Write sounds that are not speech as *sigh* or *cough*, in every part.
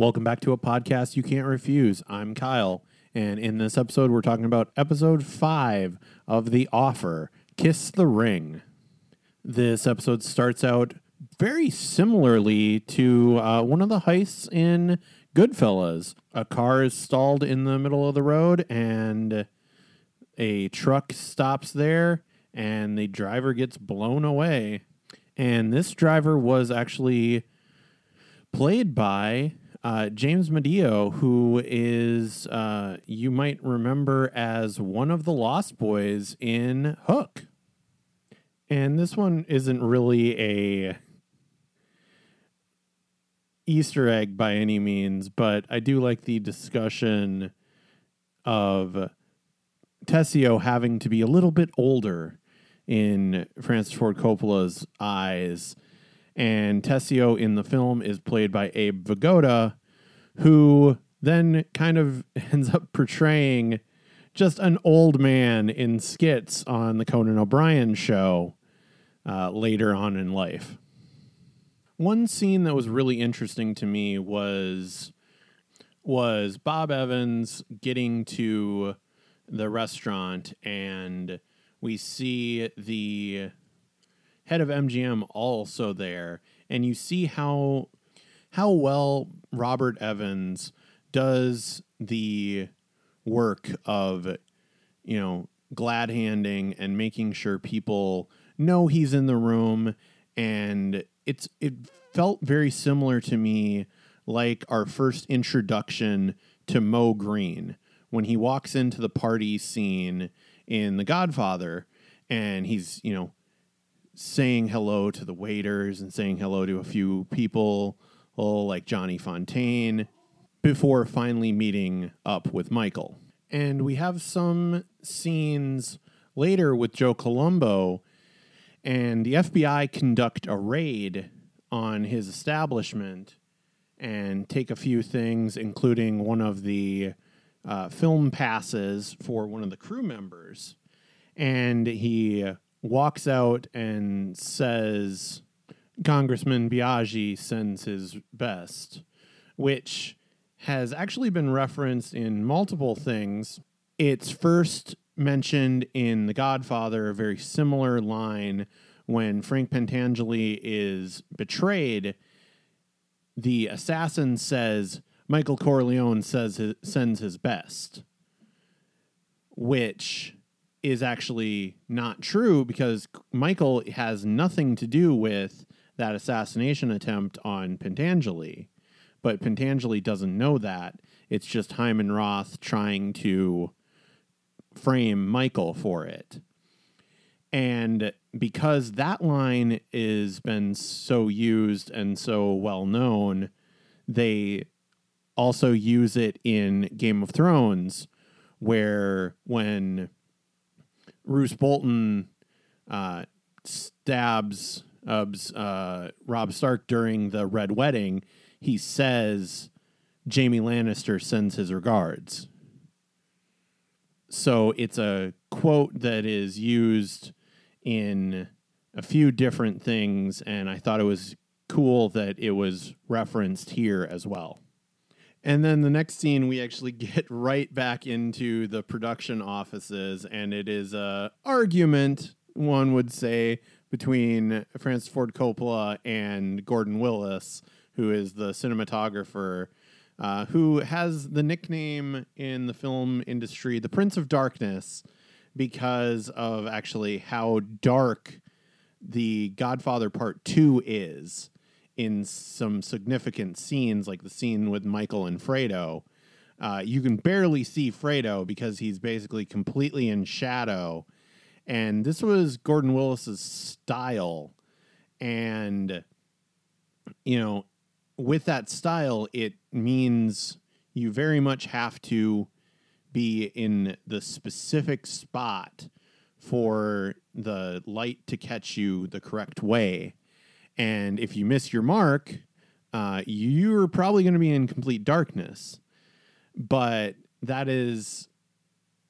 Welcome back to a podcast you can't refuse. I'm Kyle, and in this episode, we're talking about episode five of The Offer Kiss the Ring. This episode starts out very similarly to uh, one of the heists in Goodfellas. A car is stalled in the middle of the road, and a truck stops there, and the driver gets blown away. And this driver was actually played by uh, James Madio, who is, uh, you might remember as one of the Lost Boys in Hook. And this one isn't really a Easter egg by any means, but I do like the discussion of Tessio having to be a little bit older in Francis Ford Coppola's eyes. And Tessio in the film is played by Abe Vigoda, who then kind of *laughs* ends up portraying just an old man in skits on the Conan O'Brien show uh, later on in life. One scene that was really interesting to me was was Bob Evans getting to the restaurant and we see the head of MGM also there and you see how how well Robert Evans does the work of you know glad handing and making sure people know he's in the room. And it's it felt very similar to me like our first introduction to Moe Greene when he walks into the party scene in The Godfather and he's, you know, saying hello to the waiters and saying hello to a few people, like Johnny Fontane, before finally meeting up with Michael. And we have some scenes later with Joe Colombo, and the FBI conduct a raid on his establishment and take a few things, including one of the uh, film passes for one of the crew members. And he walks out and says, Congressman Biaggi sends his best, which has actually been referenced in multiple things. It's first mentioned in The Godfather, a very similar line when Frank Pentangeli is betrayed. The assassin says, Michael Corleone says his, sends his best, which is actually not true because Michael has nothing to do with that assassination attempt on Pentangeli. But Pentangeli doesn't know that. It's just Hyman Roth trying to frame Michael for it. And because that line is been so used and so well known, they also use it in Game of Thrones, where when Roose Bolton uh, stabs uh, Robb Stark during the Red Wedding, he says Jaime Lannister sends his regards. So it's a quote that is used in a few different things, and I thought it was cool that it was referenced here as well. And then the next scene, we actually *laughs* get right back into the production offices, and it is a argument, one would say, between Francis Ford Coppola and Gordon Willis, who is the cinematographer, uh, who has the nickname in the film industry, the Prince of Darkness, because of actually how dark the Godfather Part 2 is in some significant scenes, like the scene with Michael and Fredo. Uh, you can barely see Fredo because he's basically completely in shadow. And this was Gordon Willis's style. And, you know, with that style, it means you very much have to be in the specific spot for the light to catch you the correct way. And if you miss your mark, uh, you're probably going to be in complete darkness. But that is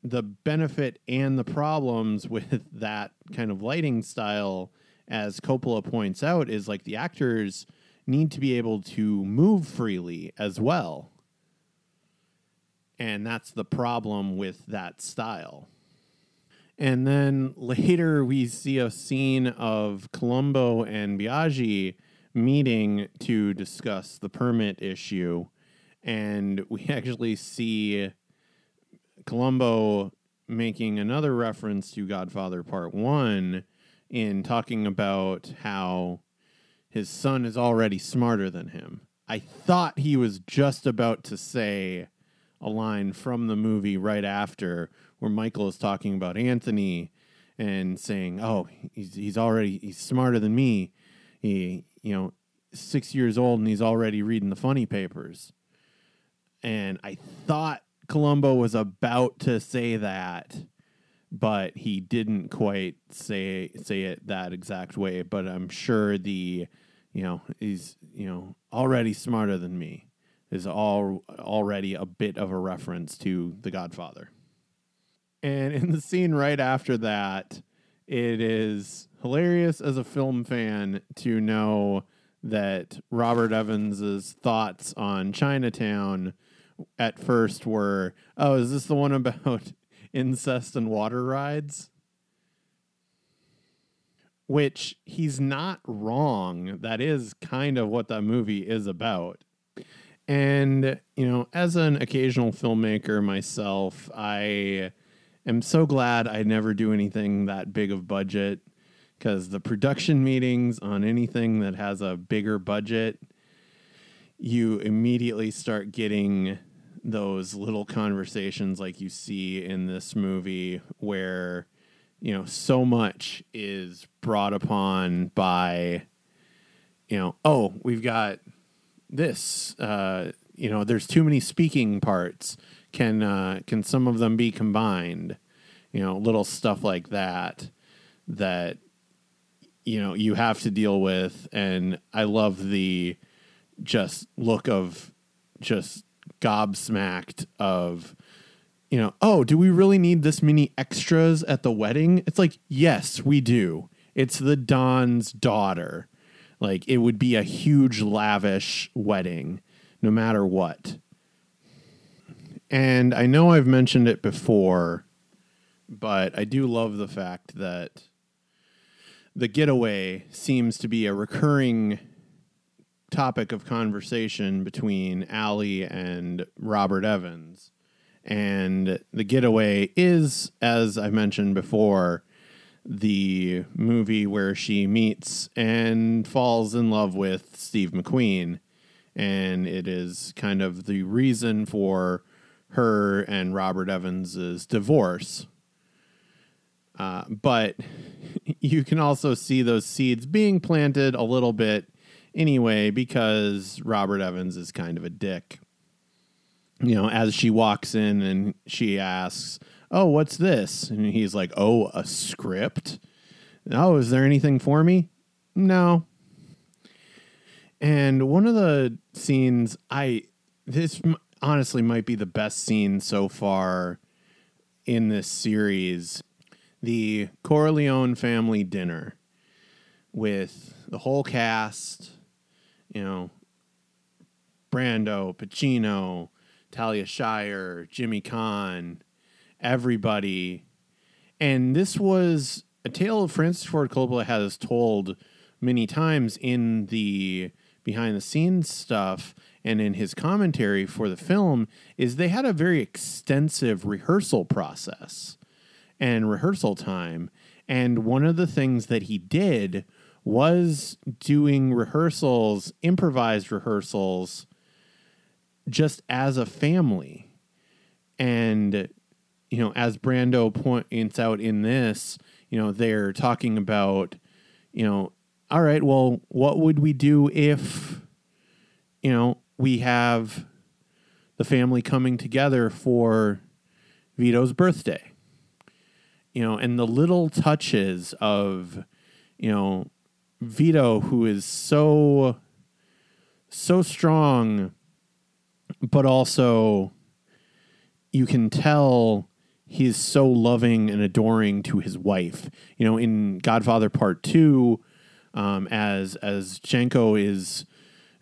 the benefit and the problems *laughs* with that kind of lighting style, as Coppola points out, is like the actors need to be able to move freely as well. And that's the problem with that style. And then later we see a scene of Colombo and Biaggi meeting to discuss the permit issue. And we *laughs* actually see Colombo making another reference to Godfather Part 1 in talking about how his son is already smarter than him. I thought he was just about to say a line from the movie right after where Michael is talking about Anthony and saying, "Oh, he's he's already he's smarter than me. He, you know, 6 years old and he's already reading the funny papers." And I thought Colombo was about to say that but he didn't quite say say it that exact way. But I'm sure the, you know, he's you know already smarter than me is all already a bit of a reference to The Godfather. And in the scene right after that, it is hilarious as a film fan to know that Robert Evans's thoughts on Chinatown at first were, oh, is this the one about *laughs* incest and water rides. Which he's not wrong. That is kind of what that movie is about. And, you know, as an occasional filmmaker myself, I am so glad I never do anything that big of budget because the production meetings on anything that has a bigger budget, you immediately start getting those little conversations like you see in this movie where you know so much is brought upon by you know oh we've got this uh you know there's too many speaking parts can uh can some of them be combined you know little stuff like that that you know you have to deal with and i love the just look of just gobsmacked of you know, oh, do we really need this many extras at the wedding? It's like, yes, we do. It's the Don's daughter. Like, it would be a huge, lavish wedding, no matter what. And I know I've mentioned it before, but I do love the fact that the getaway seems to be a recurring topic of conversation between Ali and Robert Evans. And The Getaway is, as I mentioned before, the movie where she meets and falls in love with Steve McQueen. And it is kind of the reason for her and Robert Evans's divorce. Uh, but *laughs* you can also see those seeds being planted a little bit anyway because Robert Evans is kind of a dick. You know, as she walks in and she asks, "Oh, what's this?" and he's like, "Oh, a script." Oh, is there anything for me? No. And one of the scenes I this honestly might be the best scene so far in this series, the Corleone family dinner with the whole cast you know, Brando, Pacino, Talia Shire, Jimmy Caan, everybody. And this was a tale of Francis Ford Coppola has told many times in the behind the scenes stuff and in his commentary for the film is they had a very extensive rehearsal process and rehearsal time. And one of the things that he did was doing rehearsals, improvised rehearsals, just as a family. And, you know, as Brando points out in this, you know, they're talking about, you know, all right, well, what would we do if, you know, we have the family coming together for Vito's birthday? You know, and the little touches of, you know, Vito, who is so so strong, but also you can tell he's so loving and adoring to his wife. You know, in Godfather Part Two, um, as as Genco is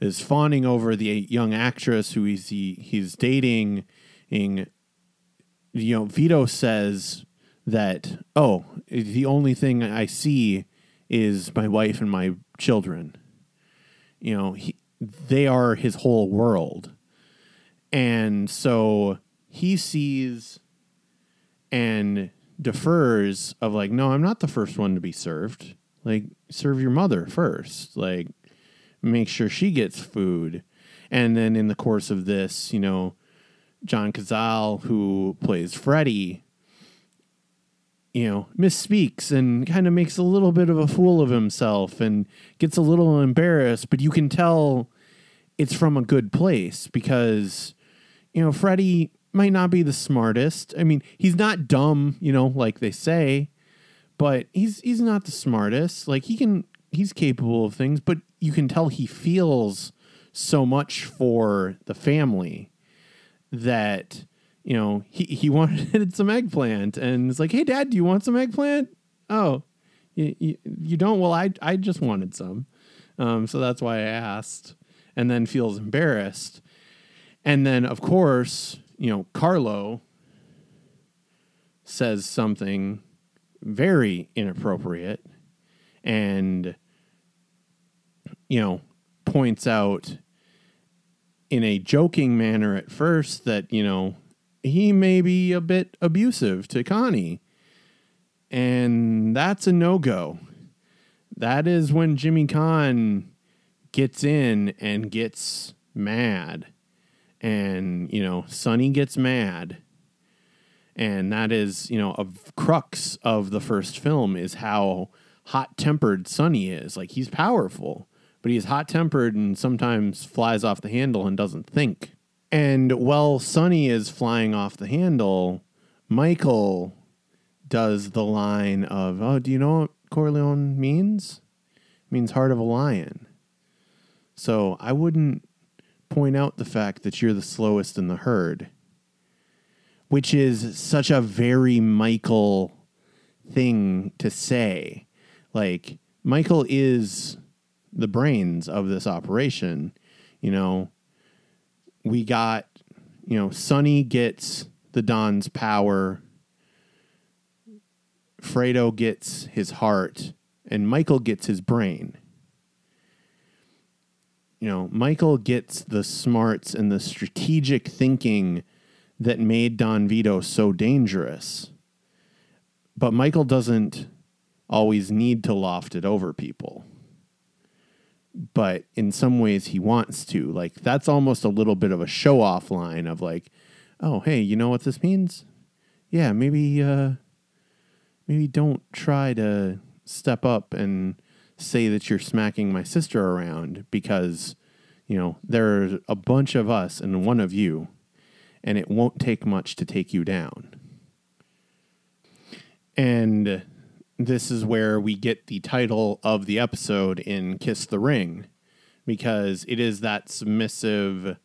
is fawning over the young actress who he's he, he's dating. in You know, Vito says that oh, the only thing I see is my wife and my children. You know, he, they are his whole world. And so he sees and defers of like, no, I'm not the first one to be served. Like, serve your mother first. Like, make sure she gets food. And then in the course of this, you know, John Cazale, who plays Freddy, you know, misspeaks and kind of makes a little bit of a fool of himself and gets a little embarrassed, but you can tell it's from a good place because, you know, Freddy might not be the smartest. I mean, he's not dumb, you know, like they say, but he's he's not the smartest. Like he can he's capable of things, but you can tell he feels so much for the family that you know he he *laughs* wanted some eggplant and it's like, "Hey dad, do you want some eggplant?" "Oh, you, you, you don't? Well, I I just wanted some." Um, so that's why I asked and then feels embarrassed. And then of course, you know, Carlo says something very inappropriate and, you know, points out in a joking manner at first that, you know, he may be a bit abusive to Connie. And that's a no go. That is when Jimmy Caan gets in and gets mad and you know Sonny gets mad, and that is you know a crux of the first film is how hot tempered Sonny is. Like he's powerful, but he's hot tempered and sometimes flies off the handle and doesn't think. And while Sonny is flying off the handle, Michael does the line of, "Oh, do you know what Corleone means? It means heart of a lion." So I wouldn't point out the fact that you're the slowest in the herd, which is such a very Michael thing to say. Like, Michael is the brains of this operation. You know, we got, you know, Sonny gets the Don's power, Fredo gets his heart, and Michael gets his brain you know, Michael gets the smarts and the strategic thinking that made Don Vito so dangerous. But Michael doesn't always need to loft it over people. But in some ways, he wants to. Like, that's almost a little bit of a show off line of, like, oh, hey, you know what this means? Yeah, maybe, uh, maybe don't try to step up and say that you're smacking my sister around because, you know, there's a bunch of us and one of you, and it won't take much to take you down. And this is where we get the title of the episode in Kiss the Ring, because it is that submissive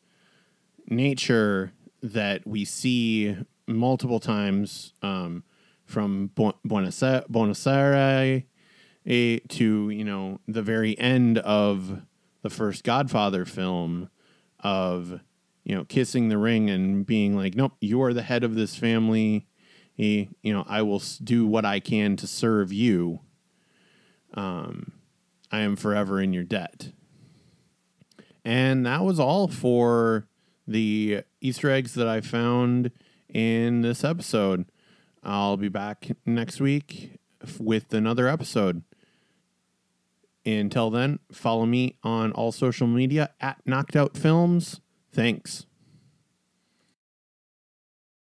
nature that we see multiple times um, from Buenos Aires a, to you know the very end of the first Godfather film of you know kissing the ring and being like, nope, you are the head of this family. He, you know, I will do what I can to serve you. Um, I am forever in your debt. And that was all for the Easter eggs that I found in this episode. I'll be back next week with another episode. Until then, follow me on all social media at Knocked Out Films. Thanks.